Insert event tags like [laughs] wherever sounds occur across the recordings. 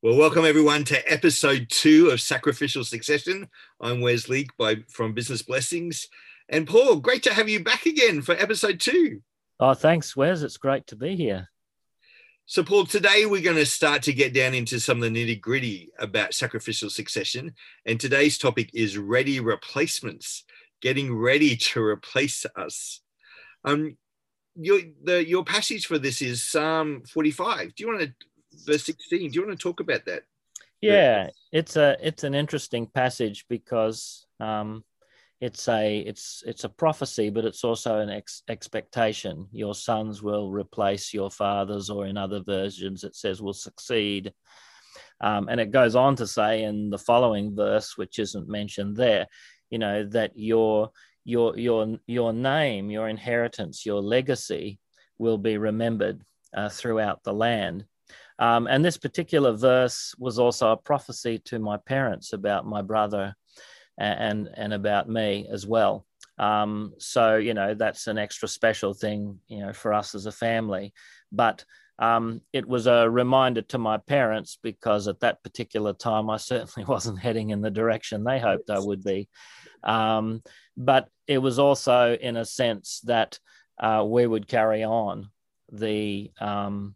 Well, welcome everyone to episode two of Sacrificial Succession. I'm Wes Leake by from Business Blessings. And Paul, great to have you back again for episode two. Oh, thanks, Wes. It's great to be here. So, Paul, today we're going to start to get down into some of the nitty gritty about sacrificial succession. And today's topic is ready replacements, getting ready to replace us. Um, your, the, your passage for this is Psalm 45. Do you want to verse 16. Do you want to talk about that? Yeah, it's a it's an interesting passage because um, it's a it's it's a prophecy, but it's also an ex- expectation. Your sons will replace your fathers, or in other versions, it says will succeed. Um, and it goes on to say in the following verse, which isn't mentioned there, you know that your your your your name, your inheritance, your legacy will be remembered uh, throughout the land. Um, and this particular verse was also a prophecy to my parents about my brother and, and about me as well. Um, so, you know, that's an extra special thing, you know, for us as a family. But um, it was a reminder to my parents because at that particular time I [laughs] certainly wasn't heading in the direction they hoped I would be. Um, but it was also in a sense that uh, we would carry on the um,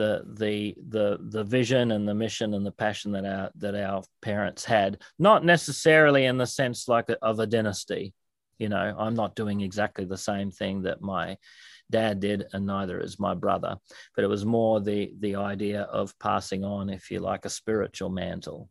the the the the vision and the mission and the passion that our that our parents had not necessarily in the sense like a, of a dynasty you know i'm not doing exactly the same thing that my dad did and neither is my brother but it was more the the idea of passing on if you like a spiritual mantle.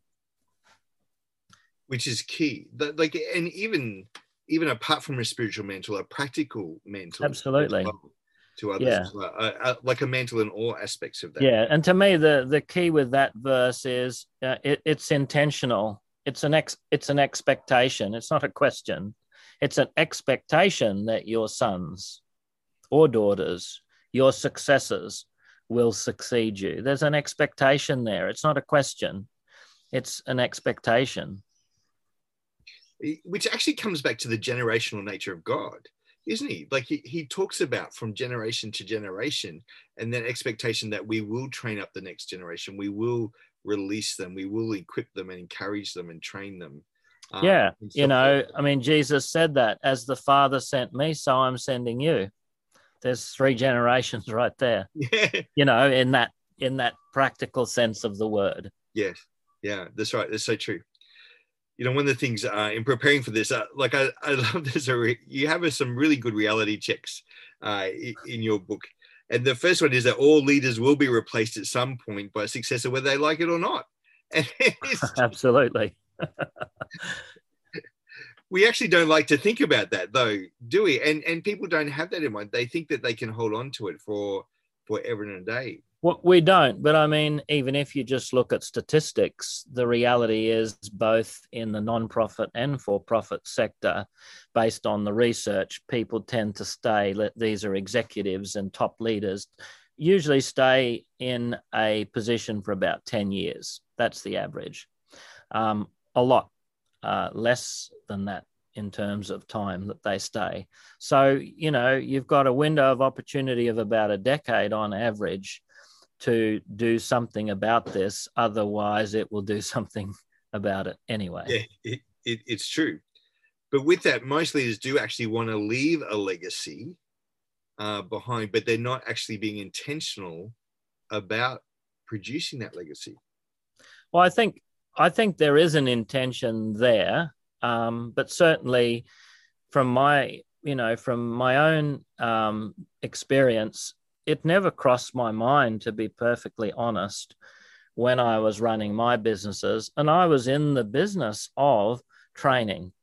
Which is key. That like and even even apart from a spiritual mantle a practical mantle absolutely. well to others yeah. well, uh, uh, like a mantle in all aspects of that. Yeah, and to me, the the key with that verse is uh, it, it's intentional. It's an ex, it's an expectation. It's not a question. It's an expectation that your sons or daughters, your successors, will succeed you. There's an expectation there. It's not a question. It's an expectation. Which actually comes back to the generational nature of God isn't he? Like he, he talks about from generation to generation and that expectation that we will train up the next generation, we will release them, we will equip them and encourage them and train them. Um, yeah, you know, like I mean, Jesus said that as the Father sent me, so I'm sending you. There's three generations [laughs] right there. [laughs] Yeah. You know, in that in that practical sense of the word. Yes. Yeah, that's right. That's so true you know, one of the things uh, in preparing for this, uh, like I, I [laughs] love this. You have some really good reality checks uh, in your book. And the first one is that all leaders will be replaced at some point by a successor, whether they like it or not. [laughs] [laughs] Absolutely. we actually don't like to think about that, though, do we? And and people don't have that in mind. They think that they can hold on to it for forever and a day. We don't, but I mean, even if you just look at statistics, the reality is both in the non-profit and for-profit sector, based on the research, people tend to stay. These are executives and top leaders, usually stay in a position for about ten years. That's the average. Um, a lot uh, less than that in terms of time that they stay. So, you know, you've got a window of opportunity of about a decade on average to do something about this. Otherwise, it will do [laughs] something about it anyway. Yeah, it, it, it's true. But with that, most leaders do actually want to leave a legacy uh, behind, but they're not actually being intentional about producing that legacy. Well, I think I think there is an intention there, um, but certainly from my you know from my own um, experience, it never crossed my mind to be perfectly honest when I was running my businesses. And I was in the business of training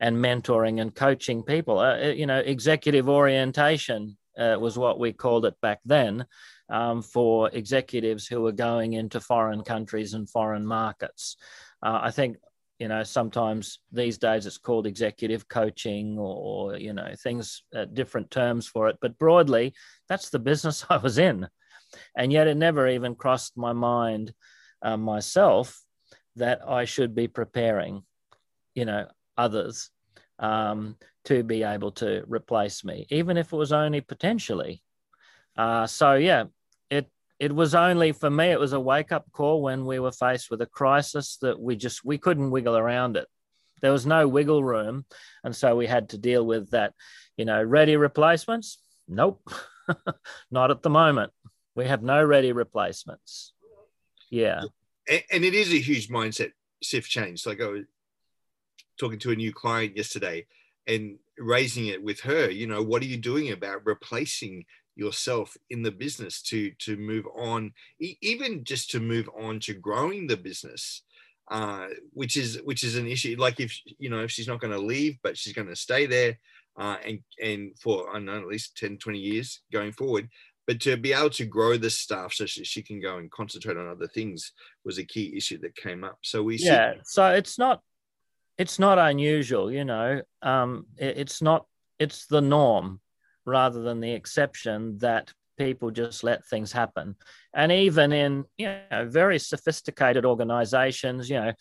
and mentoring and coaching people. Uh, you know, executive orientation uh, was what we called it back then um, for executives who were going into foreign countries and foreign markets. Uh, I think you know sometimes these days it's called executive coaching or, you know things uh, different terms for it but broadly that's the business [laughs] i was in and yet it never even crossed my mind uh, myself that I should be preparing, you know, others um, to be able to replace me, even if it was only potentially. Uh, so yeah, it was only for me. It was a wake up call when we were faced with a crisis that we just we couldn't wiggle around it. There was no wiggle room, and so we had to deal with that. You know, ready replacements? Nope, [laughs] not at the moment. We have no ready replacements. Yeah, and it is a huge mindset shift change. Like I was talking to a new client yesterday and raising it with her. You know, what are you doing about replacing yourself in the business to to move on even just to move on to growing the business uh, which is which is an issue. Like if you know if she's not going to leave but she's going to stay there uh, and and for i don't know at least 10 20 years going forward but to be able to grow the staff so she, she can go and concentrate on other things was a key issue that came up. So we yeah see- so it's not it's not unusual you know um it, it's not it's the norm rather than the exception that people just let things happen. And even in you know very sophisticated organizations, you know,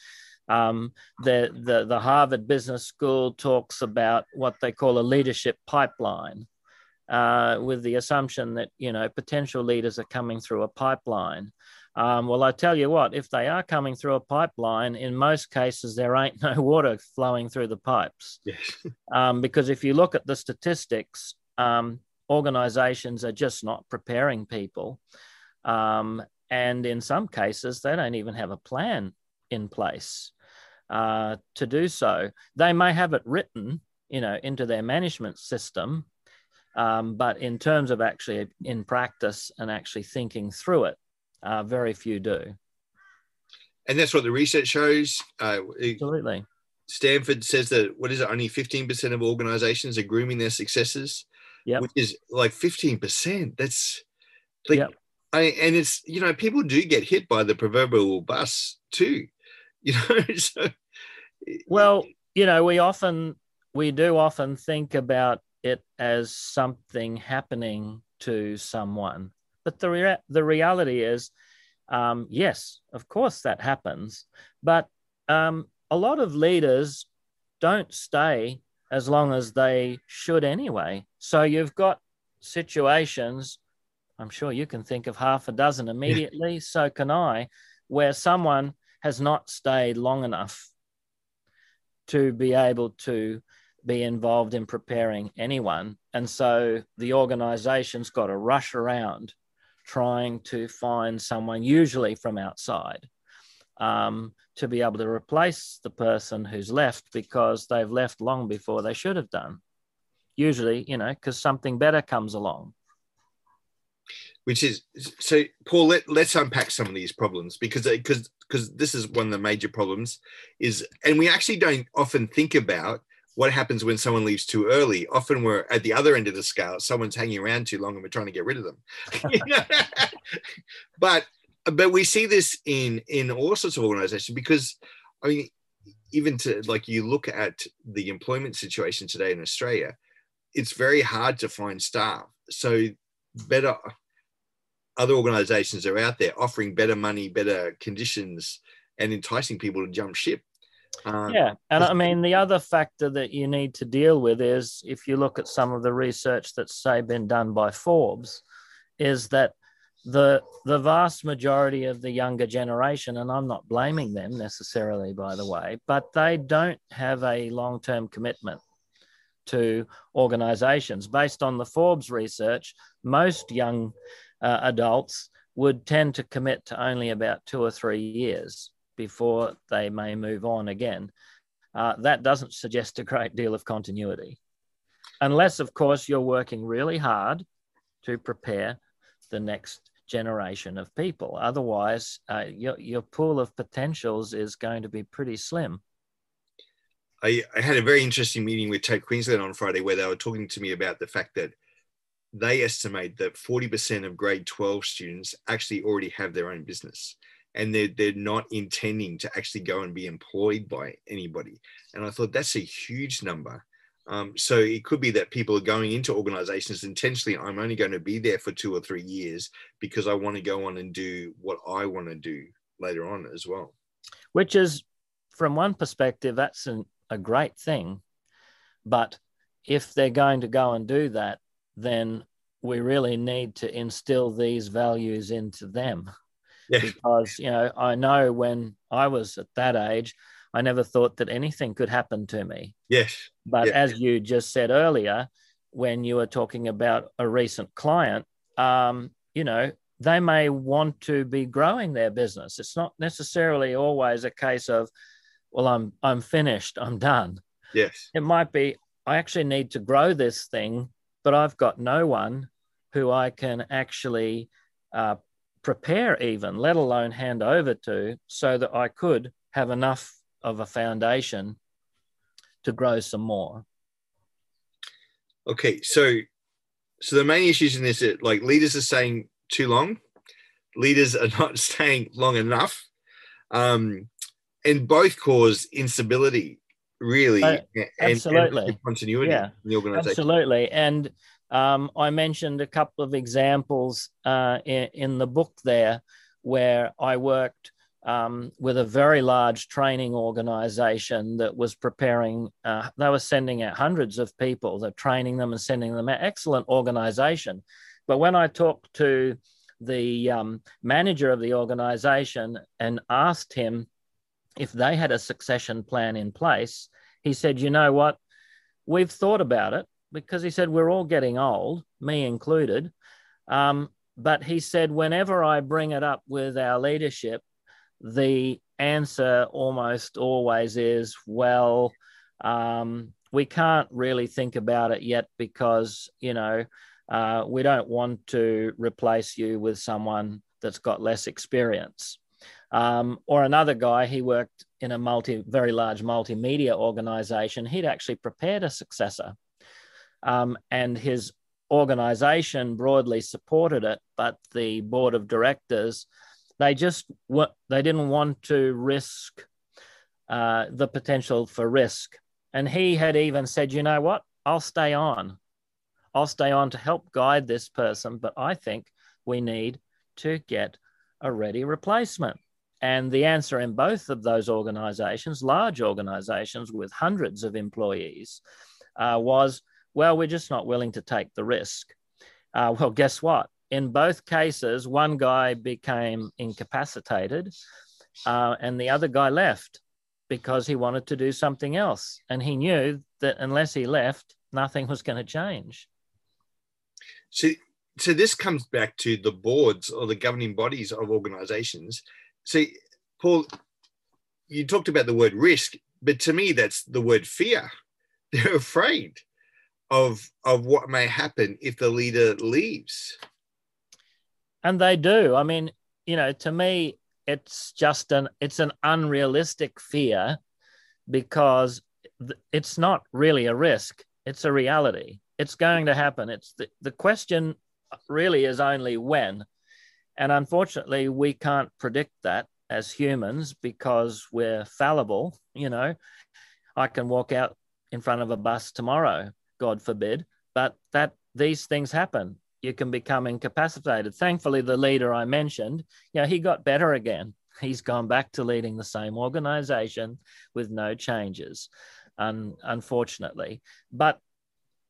um, the, the the Harvard Business School talks about what they call a leadership pipeline, uh, with the assumption that you know potential leaders are coming through a pipeline. Um, well, I tell you what, if they are coming through a pipeline, in most cases there ain't [laughs] no water flowing through the pipes. Yes. [laughs] um, because if you look at the statistics, um, organizations are just not preparing people. Um, and in some cases, they don't even have a plan in place uh, to do so. They may have it written, you know, into their management system, um, but in terms of actually in practice and actually thinking through it, uh, very few do. And that's what the research shows. Uh, Absolutely. Stanford says that what is it? Only fifteen percent of organizations are grooming their successors yep. which is like 15%. That's like, yep. I, and it's, you know, people do get hit by the proverbial bus too, [laughs] you know. [laughs] so, well, you know, we often, we do often think about it as something happening to someone. But the, rea- the reality is, um, yes, of course that happens. But um, a lot of leaders don't stay as long as they should anyway. So you've got situations, I'm sure you can think of half a dozen immediately, so can I, where someone has not stayed long enough to be able to be involved in preparing anyone. And so the organization's got to rush around trying to find someone, usually from outside, um, to be able to replace the person who's left because they've left long before they should have done. Usually, you know, because something better comes along. Which is so, Paul. Let, let's unpack some of these problems because because because this is one of the major problems is, and we actually don't often think about what happens when someone leaves too early. Often we're at the other end of the scale. Someone's hanging around too long, and we're trying to get rid of them. [laughs] [laughs] but but we see this in in all sorts of organizations because i mean even to like you look at the employment situation today in australia it's very hard to find staff. So better other organizations are out there offering better money better conditions and enticing people to jump ship. Um, yeah and i mean the other factor that you need to deal with is if you look at some of the research that's say been done by forbes is that the the vast majority of the younger generation and i'm not blaming them necessarily by the way but they don't have a long-term commitment to organizations. Based on the forbes research most young uh, adults would tend to commit to only about two or three years before they may move on again. Uh, that doesn't suggest a great deal of continuity. Unless of course you're working really hard to prepare the next generation of people. Otherwise, uh, your, your pool of potentials is going to be pretty slim. I, I had a very interesting meeting with TAFE Queensland on Friday where they were talking to me about the fact that they estimate that 40% of grade 12 students actually already have their own business and they're, they're not intending to actually go and be employed by anybody. And I thought that's a huge number. Um, so it could be that people are going into organizations intentionally. I'm only going to be there for two or three years because I want to go on and do what I want to do later on as well. which is, from one perspective, that's an, a great thing. But if they're going to go and do that, then we really need to instill these values into them. Yeah. Because, you know, I know when I was at that age, I never thought that anything could happen to me. Yes. But as you just said earlier, when you were talking about a recent client, um, you know, they may want to be growing their business. It's not necessarily always a case of, well, I'm I'm finished, I'm done. Yes. It might be, I actually need to grow this thing, but I've got no one who I can actually uh, prepare, even, let alone hand over to, so that I could have enough of a foundation to grow some more. Okay, so so the main issues in this are like leaders are staying too long, leaders are [laughs] not staying long enough, um, and both cause instability really uh, absolutely and continuity yeah, in the organization. Absolutely, and um, I mentioned a couple of examples uh, in, in, the book there where I worked um, with a very large training organization that was preparing, uh, they were sending out hundreds of people, they're training them and sending them out. Excellent organization. But when I talked to the um, manager of the organization and asked him if they had a succession plan in place, he said, You know what? We've thought about it because he said we're all getting old, me included. Um, but he said whenever I bring it up with our leadership, the answer almost always is, well, um, we can't really think about it yet because you know uh, we don't want to replace you with someone that's got less experience. Um, or another guy, he worked in a multi, very large multimedia organization. He'd actually prepared a successor um, and his organization broadly supported it, but the board of directors they just they didn't want to risk uh, the potential for risk. And he had even said, you know what, I'll stay on. I'll stay on to help guide this person, but I think we need to get a ready replacement. And the answer in both of those organizations, large organizations with hundreds of employees, uh, was well, we're just not willing to take the risk. Uh, well, guess what? In both cases, one guy became incapacitated uh, and the other guy left because he wanted to do something else. And he knew that unless he left, nothing was going to change. So, so this comes back to the boards or the governing bodies of organizations. See, Paul, you talked about the word risk, but to me, that's the word fear. [laughs] They're afraid of of what may happen if the leader leaves and they do. I mean you know to me it's just an it's an unrealistic fear because it's not really a risk. It's a reality. It's going to happen. It's the, the question really is only when. And unfortunately we can't predict that as humans because we're fallible you know. I can walk out in front of a bus tomorrow God forbid, but that these things happen. You can become incapacitated. Thankfully, the leader I mentioned, you know, he got better again. [laughs] He's gone back to leading the same organization with no changes, un- unfortunately. But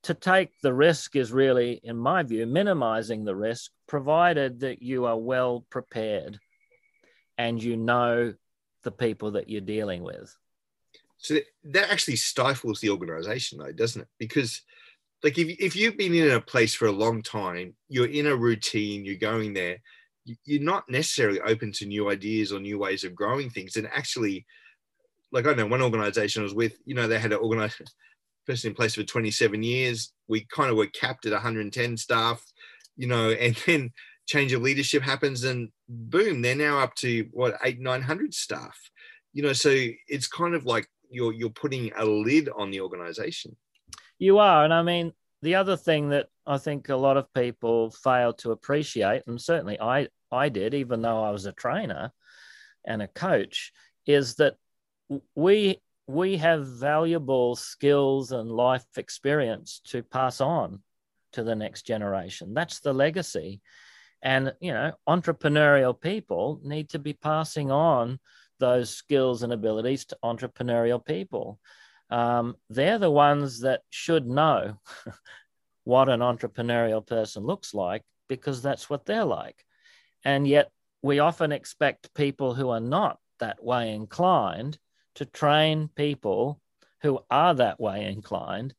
to take the risk is really, in my view, minimizing the risk, provided that you are well prepared and you know the people that you're dealing with. So that actually stifles the organization, though, doesn't it? Because, like, if, if you've been in a place for a long time, you're in a routine, you're going there, you're not necessarily open to new ideas or new ways of growing things. And actually, like, I know one organization I was with, you know, they had an organization [laughs] person in place for 27 years. We kind of were capped at 110 staff, you know, [laughs] and then change of leadership happens and boom, they're now up to what, eight, 900 staff. You know, so it's kind of like you're you're putting a lid on the organization. You are, and I mean the other thing that I think a lot of people fail to appreciate, and certainly I I did, even though I was a trainer and a coach, is that we we have valuable skills and life experience to pass on to the next generation. That's the legacy. And you know, entrepreneurial people need to be passing on those skills and abilities to entrepreneurial people. Um, they're the ones that should know [laughs] what an entrepreneurial person looks like because that's what they're like. And yet, we often expect people who are not that way inclined to train people who are that way inclined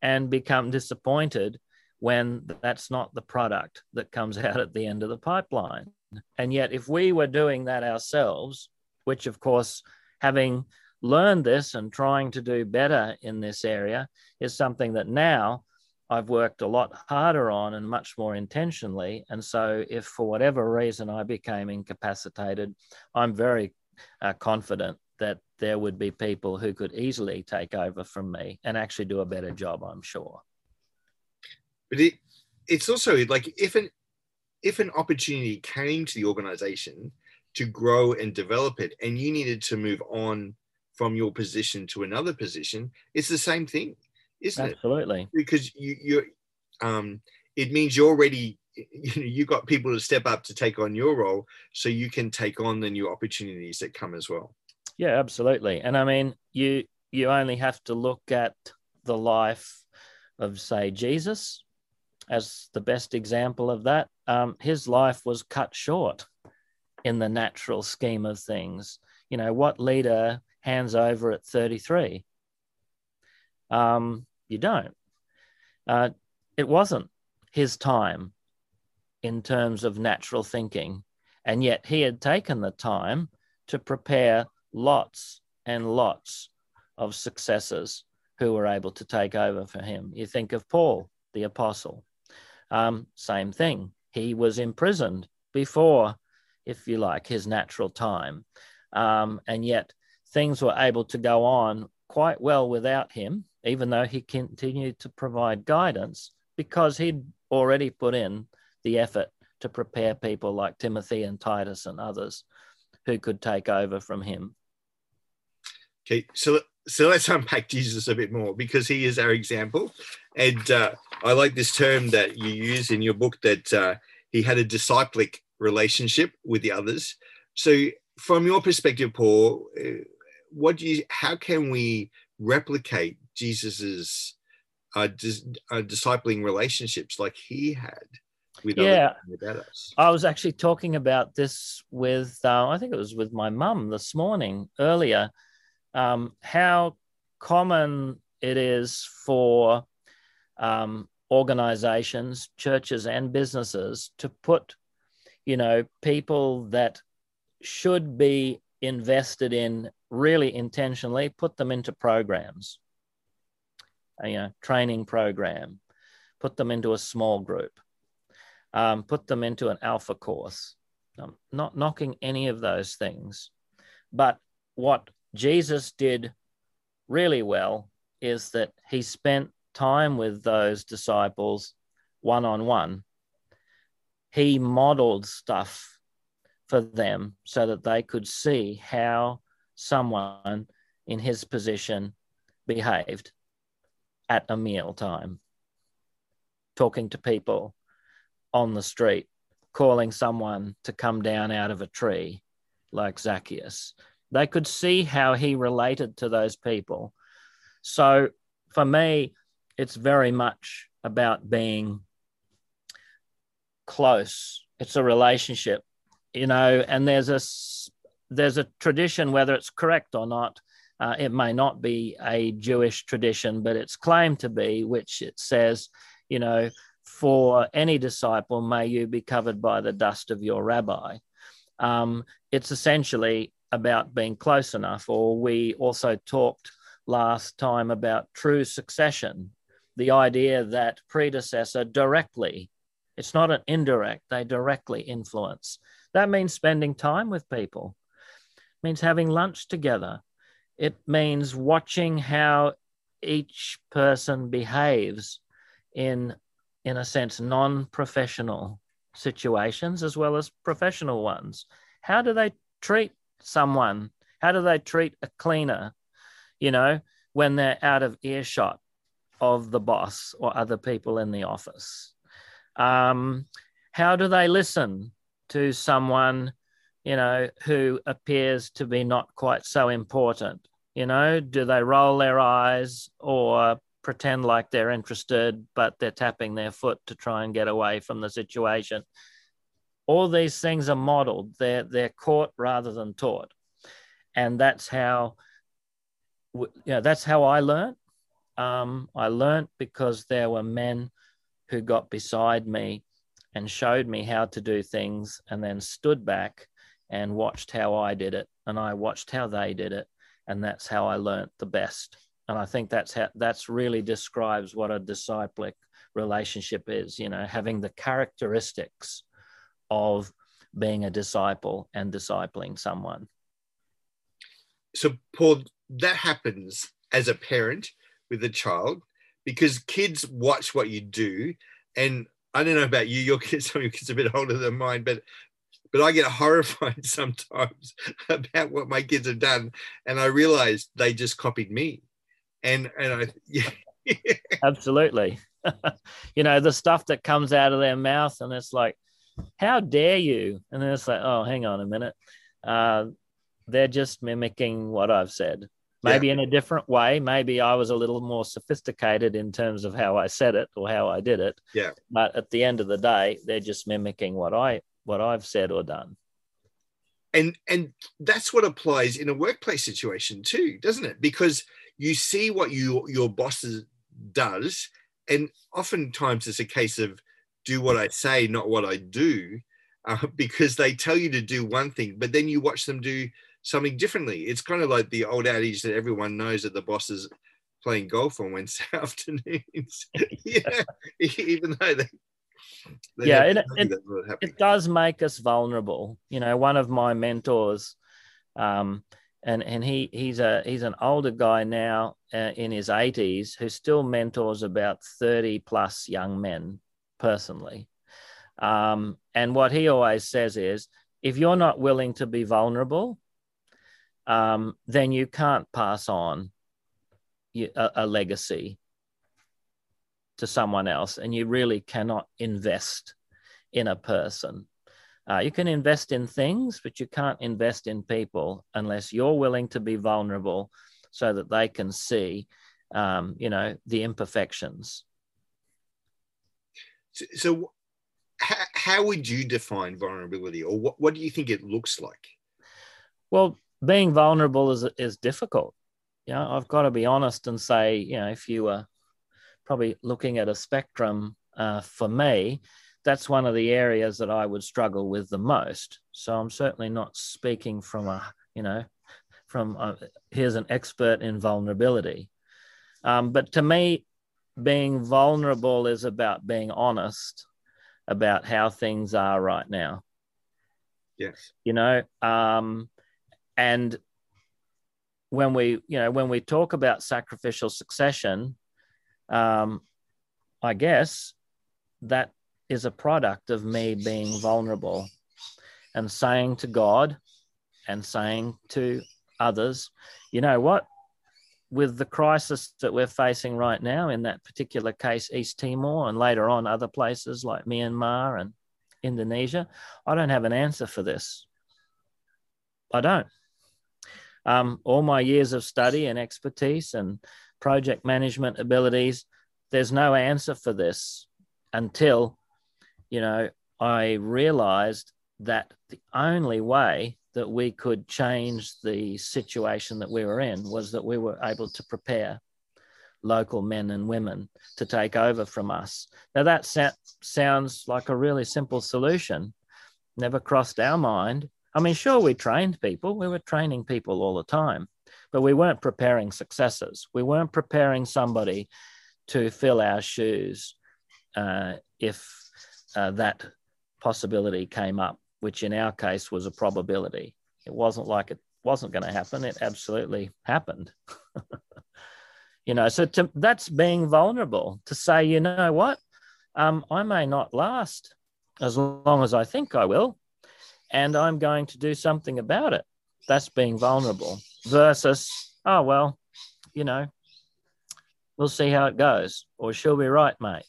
and become disappointed when that's not the product that comes [laughs] out at the end of the pipeline. And yet, if we were doing that ourselves, which of course, having learned this and trying to do better in this area is something that now I've worked a lot harder on and much more intentionally. And so, if for whatever reason I became incapacitated, I'm very uh, confident that there would be people who could easily take over from me and actually do a better job, I'm sure. But it, it's also like if an if an opportunity came to the organization to grow and develop it, and you needed to move on from your position to another position, it's the same thing, isn't Absolutely. it? Absolutely. Because you you um it means you're already you know you've got people to step up to take on your role so you can take on the new opportunities that come as well yeah absolutely and i mean you you only have to look at the life of say jesus as the best example of that um, his life was cut short in the natural scheme of things you know what leader hands over at 33 um, you don't uh, it wasn't his time in terms of natural thinking. And yet he had taken the time to prepare lots and lots of successors who were able to take over for him. You think of Paul, the apostle. Um, same thing. He was imprisoned before, if you like, his natural time. Um, and yet things were able to go on quite well without him, even though he continued to provide guidance because he'd already put in the effort to prepare people like Timothy and Titus and others who could take over from him. Okay, so so let's [laughs] unpack Jesus a bit more because he is our example, and uh, I like this term that you use in your book that uh, he had a disciplic relationship with the others. So, from your perspective, Paul, uh, what do you? How can we replicate Jesus's uh, dis, uh, discipling relationships like he had? with yeah, I was actually talking about this with, uh, I think it was with my mum this morning earlier, um, how common it is for um, organizations, churches, and businesses to put, you know, people that should be invested in really intentionally, put them into programs, a, you know, training program, put them into a small group um, put them into an alpha course. I'm not knocking any of those things. But what Jesus did really well is that he spent time with those disciples one on one. He modeled stuff for them so that they could see how someone in his position behaved at a meal time, talking to people on the street calling someone to come down out of a tree like Zacchaeus. They could see how he related to those people. So for me, it's very much about being close. It's a relationship, you know, and there's a there's a tradition, whether it's correct or not. Uh, it may not be a Jewish tradition, but it's claimed to be, which it says, you know, for any disciple, may you be covered by the dust of your rabbi. Um, it's essentially about being close enough, or we also talked last time about true succession, the idea that predecessor directly, it's not an indirect, they directly influence. That means spending time with people, it means having lunch together. It means watching how each person behaves in in a sense, non professional situations as well as professional ones. How do they treat someone? How do they treat a cleaner, you know, when they're out of earshot of the boss or other people in the office? Um, how do they listen to someone, you know, who appears to be not quite so important? You know, do they roll their eyes or pretend like they're interested, but they're tapping their foot to try and get away from the situation? All these things are modeled, they're, they're caught rather than taught. And that's how, you know, that's how I learned. Um, I learned because there were men who got beside me and showed me how to do things and then stood back and watched how I did it and I watched how they did it. And that's how I learnt the best. And I think that's how that's really describes what a disciplic relationship is you know having the characteristics of being a disciple and discipling someone. So paul that happens as a parent with a child because kids watch what you do and I don't know about you, your kids, [laughs] some of your kids are a bit older than mine, but but I get [laughs] horrified sometimes [laughs] about what my kids have done. And I realized they just copied me. And and I yeah. absolutely. you know, the stuff that comes out of their mouth, and it's like, how dare you? And then it's like, oh, hang on a minute. Uh, they're just mimicking what I've said maybe yeah. in a different way. Maybe I was a little more sophisticated in terms of how I said it or how I did it. Yeah. But at the end of the day, they're just mimicking what I what I've said or done. And and that's what applies in a workplace situation too, doesn't it? Because you see what you your boss does, and oftentimes it's a case of do what I say, not what I do, uh, [laughs] because they tell you to do one thing, but then you watch them do something differently. It's kind of like the old adage that everyone knows that the boss is playing golf on Wednesday [laughs] afternoons. [laughs] yeah, [laughs] even though they. they yeah, it, it, it, does make us vulnerable. You know, one of my mentors, um, and and he he's a he's an older guy now uh, in his 80s who still mentors about 30 plus young men personally. Um, and what he always says is, if you're not willing to be vulnerable, um, then you can't pass on a, a legacy to someone else, and you really cannot invest in a person. Uh, you can invest in things, but you can't invest in people unless you're willing to be vulnerable so that they can see, um, you know, the imperfections. So, so how, how would you define vulnerability, or what, what do you think it looks like? Well, being vulnerable is is difficult. You know, I've got to be honest and say, you know, if you were probably looking at a spectrum uh, for me, that's one of the areas that I would struggle with the most. So I'm certainly not speaking from a, you know, from a, here's an expert in vulnerability. Um, but to me, being vulnerable is about being honest about how things are right now. Yes. You know, um, and when we you know when we talk about sacrificial succession um, i guess that is a product of me being vulnerable and saying to god and saying to others you know what? With the crisis that we're facing right now in that particular case east timor and later on other places like myanmar and indonesia i don't have an answer for this. I don't um, all my years of study and expertise and project management abilities, there's no answer for this until, you know, I realized that the only way that we could change the situation that we were in was that we were able to prepare local men and women to take over from us. Now, that sounds like a really simple solution, never crossed our mind. I mean, sure, we trained people, we were training people all the time, but we weren't preparing successors. We weren't preparing somebody to fill our shoes uh, if uh, that possibility came up, which in our case was a probability. It wasn't like it wasn't going to happen, it absolutely happened. [laughs] you know, so to, that's being vulnerable to say, you know what, um, I may not last as long as I think I will and I'm going to do something about it. That's being vulnerable versus, oh, well, you know, we'll see how it goes, or she'll be right, mate.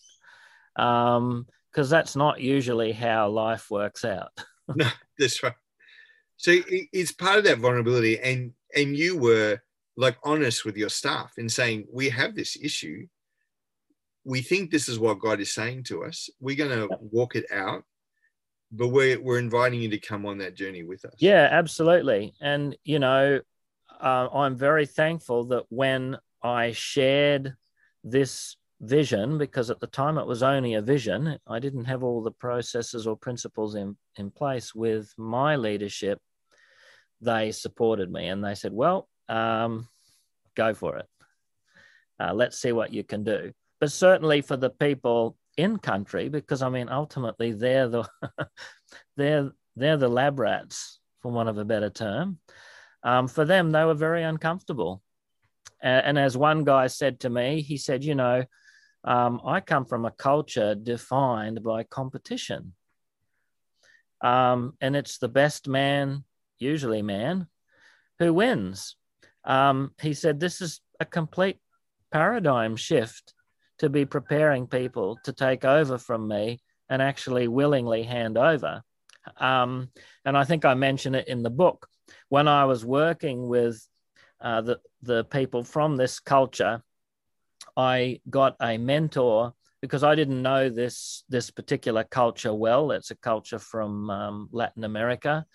Because um, that's not usually how life works out. [laughs] no, that's right. So it's part of that vulnerability, and and you were like honest with your staff in saying we have this issue. We think this is what God is saying to us. We're going to walk it out, but we're we're inviting you to come on that journey with us. Yeah, absolutely. And you know, uh, I'm very thankful that when I shared this vision, because at the time it was only a vision, I didn't have all the processes or principles in, in place with my leadership. They supported me and they said, Well, um, go for it. Uh, let's see what you can do. But certainly for the people in country, because I mean, ultimately they're the [laughs] they're they're the lab rats, for want of a better term. Um, for them, they were very uncomfortable. And, and as one guy said to me, he said, "You know, um, I come from a culture defined by competition. Um, and it's the best man, usually man, who wins. Um, he said, This is a complete paradigm shift to be preparing people to take over from me and actually willingly hand over. Um, and I think I mention it in the book. When I was working with uh, the, the people from this culture, I got a mentor because I didn't know this this particular culture well. It's a culture from um, Latin America.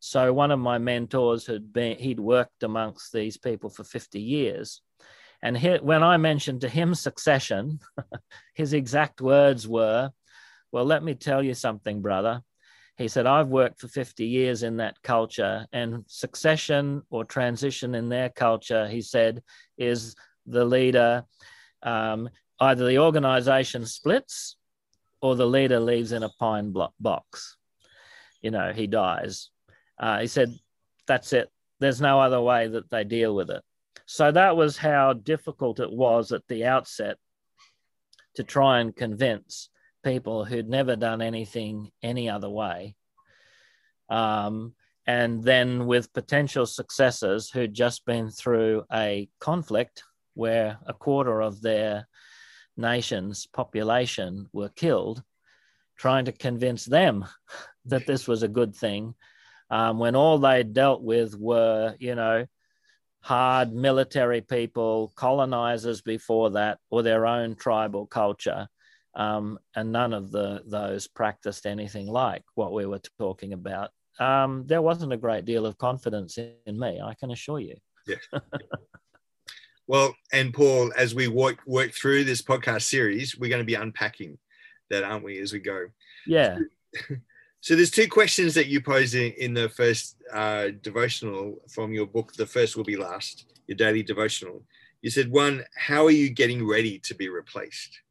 So one of my mentors had been he'd worked amongst these people for 50 years. And he, when I mentioned to him succession, [laughs] his exact words were, Well, let me tell you something, brother. He said, I've worked for 50 years in that culture, and succession or transition in their culture, he said, is the leader um, either the organization splits or the leader leaves in a pine box. You know, he dies. Uh, he said, that's it. There's no other way that they deal with it. So that was how difficult it was at the outset to try and convince people who'd never done anything any other way. Um, and then with potential successors who'd just been through a conflict where a quarter of their nation's population were killed, trying to convince them [laughs] that this was a good thing, um, when all they dealt with were, you know, hard military people, colonizers before that, or their own tribal culture. Um, and none of the those practiced anything like what we were talking about. Um, there wasn't a great deal of confidence in, in me, I can assure you. Yeah. [laughs] Well, and Paul, as we work work through this podcast series, we're going to be unpacking that, aren't we, as we go? Yeah. [laughs] So there's two questions that you pose in, in the first uh, devotional from your book. The first will be last, your daily devotional. You said one, how are you getting ready to be replaced?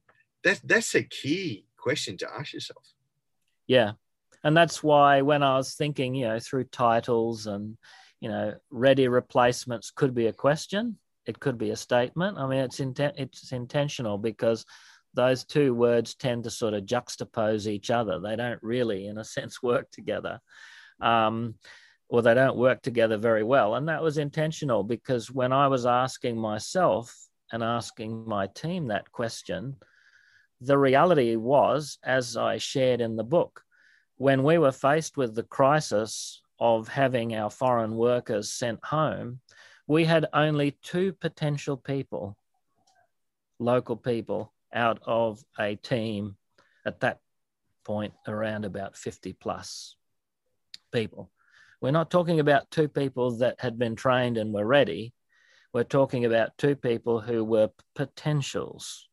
That that's a key question to ask yourself. Yeah, and that's why when I was thinking, you know, through titles and you know, ready replacements could be a question it could be a statement. I mean, it's inten- it's intentional because those two words tend to sort of juxtapose each other. They don't really, in a [laughs] sense, work together, um, or they don't work together very well. And that was intentional because when I was asking myself and asking my team that question, the reality was, as I shared in the book, when we were faced with the crisis of having our foreign workers sent home, we had only two potential people, local people, out of a team at that point around about 50 plus people. We're not talking about two people that had been trained and were ready. We're talking about two people who were potentials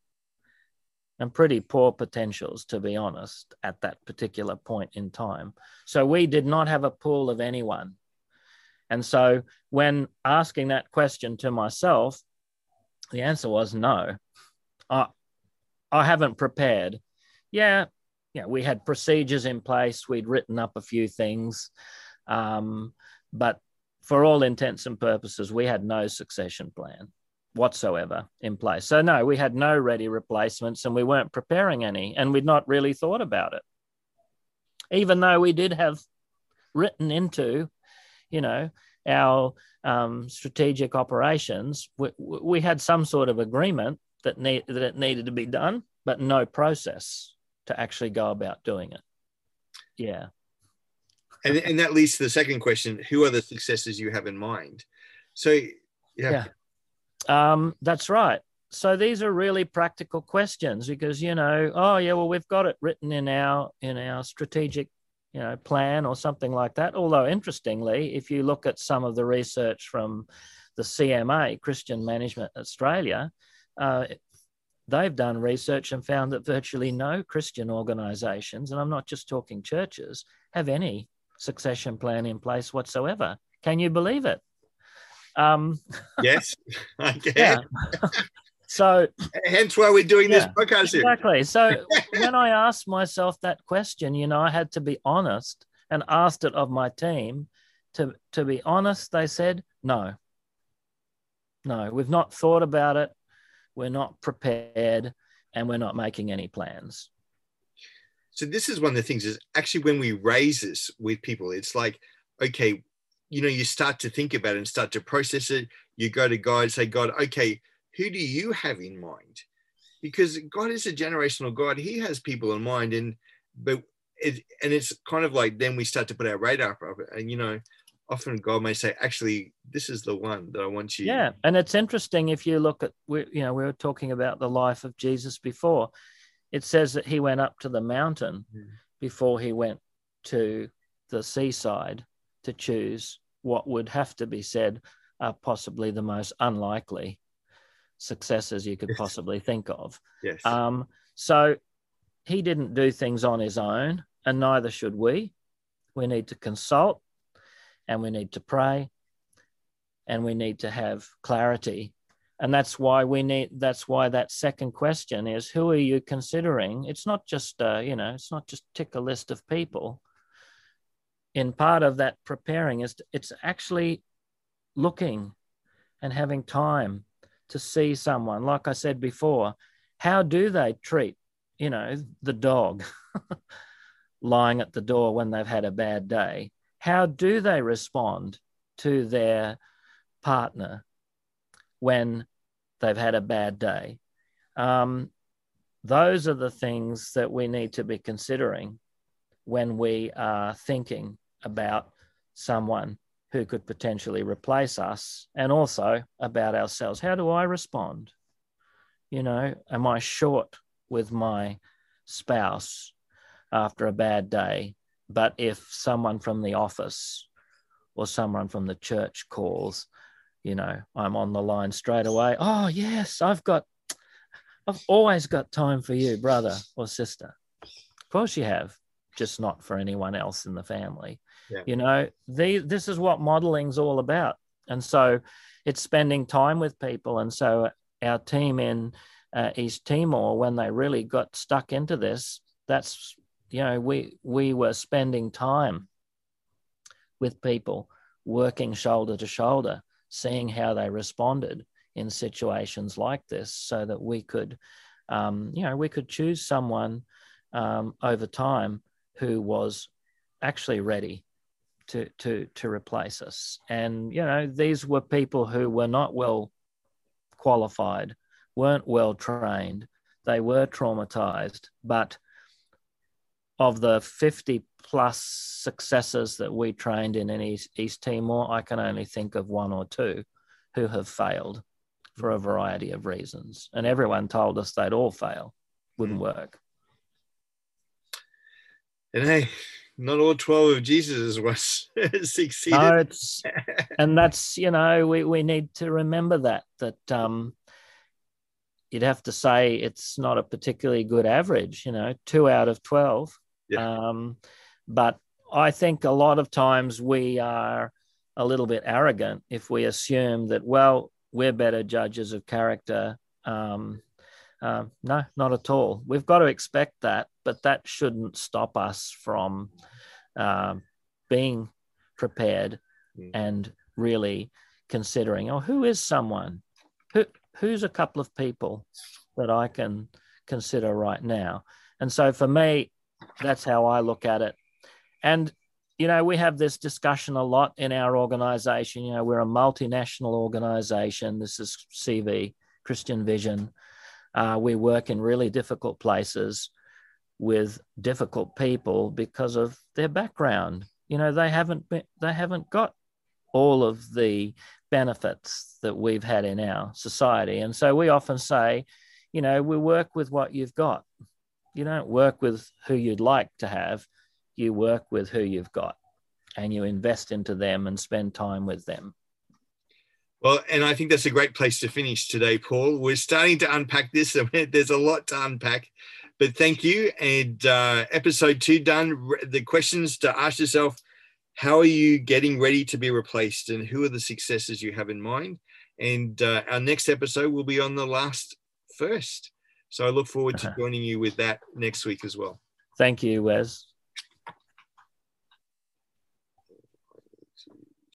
and pretty poor potentials, to be honest, at that particular point in time. So we did not have a pool of anyone and so when asking that question to myself, the answer was no. I, I haven't prepared. Yeah, yeah, we had procedures in place. We'd written up a few things, um, but for all intents and purposes, we had no succession plan whatsoever in place. So no, we had no ready replacements, and we weren't preparing any, and we'd not really thought about it, even though we did have written into you know, our um, strategic operations, we, we, had some sort of agreement that need that it needed to be done, but no process to actually go about doing it. Yeah. and, and that leads to the second question who are the successes you have in mind so yeah, yeah. Um, that's right so these are really practical questions because you know oh yeah well we've got it written in our in our strategic you know plan or something like that although interestingly if you look at some of the research from the cma christian management australia uh, they've done research and found that virtually no christian organizations and i'm not just talking churches have any succession plan in place whatsoever can you believe it um, [laughs] yes i can yeah. [laughs] So, hence why we're doing yeah, this podcast. Exactly. So, [laughs] when I asked myself that question, you know, I had to be honest and asked it of my team. To to be honest, they said no. No, we've not thought about it. We're not prepared, and we're not making any plans. So this is one of the things is actually when we raise this with people, it's like, okay, you know, you start to think about it and start to process it. You go to God and say, God, okay, who do you have in mind? Because God is a generational God. He has people in mind, and but it, and it's kind of like then we start to put our radar up, and you know, often God may say, actually, this is the one that I want you. Yeah, and it's interesting if you look at we you know we were talking about the life of Jesus before. It says that he went up to the mountain mm. before he went to the seaside to choose what would have to be said are possibly the most unlikely successes you could yes. possibly think of. Yes. Um, so he didn't do things on his own, and neither should we. We need to consult and we need to pray and we need to have clarity. And that's why we need, that's why that second question is who are you considering? It's not just, uh, you know, it's not just tick a list of people. In part of that preparing is it's actually looking and having time to see someone, like I said before, how do they treat, you know, the dog [laughs] lying at the door when they've had a bad day? How do they respond to their partner when they've had a bad day? Um, those are the things that we need to be considering when we are thinking about someone who could potentially replace us and also about ourselves. How do I respond? You know, am I short with my spouse after a bad day? But if someone from the office or someone from the church calls, you know, I'm on the line straight away. Oh, yes, I've got, I've always got time for you, brother or sister. Of course you have, just not for anyone else in the family. Yeah. You know, the, this is what modeling's all about. And so it's spending time with people. And so our team in uh, East Timor, when they really got stuck into this, that's, you know, we, we were spending time with people, working shoulder to shoulder, seeing how they responded in situations like this so that we could, um, you know, we could choose someone um, over time who was actually ready to to to replace us. And you know, these were people who were not well qualified, weren't well trained, they were traumatized, but of the 50 plus successes that we trained in in East, East Timor, I can only think of one or two who have failed for a variety of reasons. And everyone told us they'd all fail, wouldn't mm. work. And hey, not all 12 of Jesus was [laughs] succeeded. No, it's, and that's, you know, we, we need to remember that, that um, you'd have to say it's not a particularly good average, you know, two out of 12. Yeah. Um, but I think a lot of times we are a little bit arrogant if we assume that, well, we're better judges of character. Um, uh, no, not at all. We've got to expect that, but that shouldn't stop us from uh, being prepared mm. and really considering, oh, who is someone? Who, who's a couple of people that I can consider right now? And so for me, that's how I look at it. And, you know, we have this discussion a lot in our organization. You know, we're a multinational organization. This is CV, Christian Vision. Uh, we work in really difficult places with difficult people because of their background. you know they haven't been, they haven't got all of the benefits that we've had in our society and so we often say you know we work with what you've got you don't work with who you'd like to have you work with who you've got and you invest into them and spend time with them well, and I think that's a great place to finish today, Paul. We're starting to unpack this. [laughs] There's a lot to unpack, but thank you. And uh, episode two done. The questions to ask yourself how are you getting ready to be replaced, and who are the successes you have in mind? And uh, our next episode will be on the last first. So I look forward to uh-huh. joining you with that next week as well. Thank you, Wes.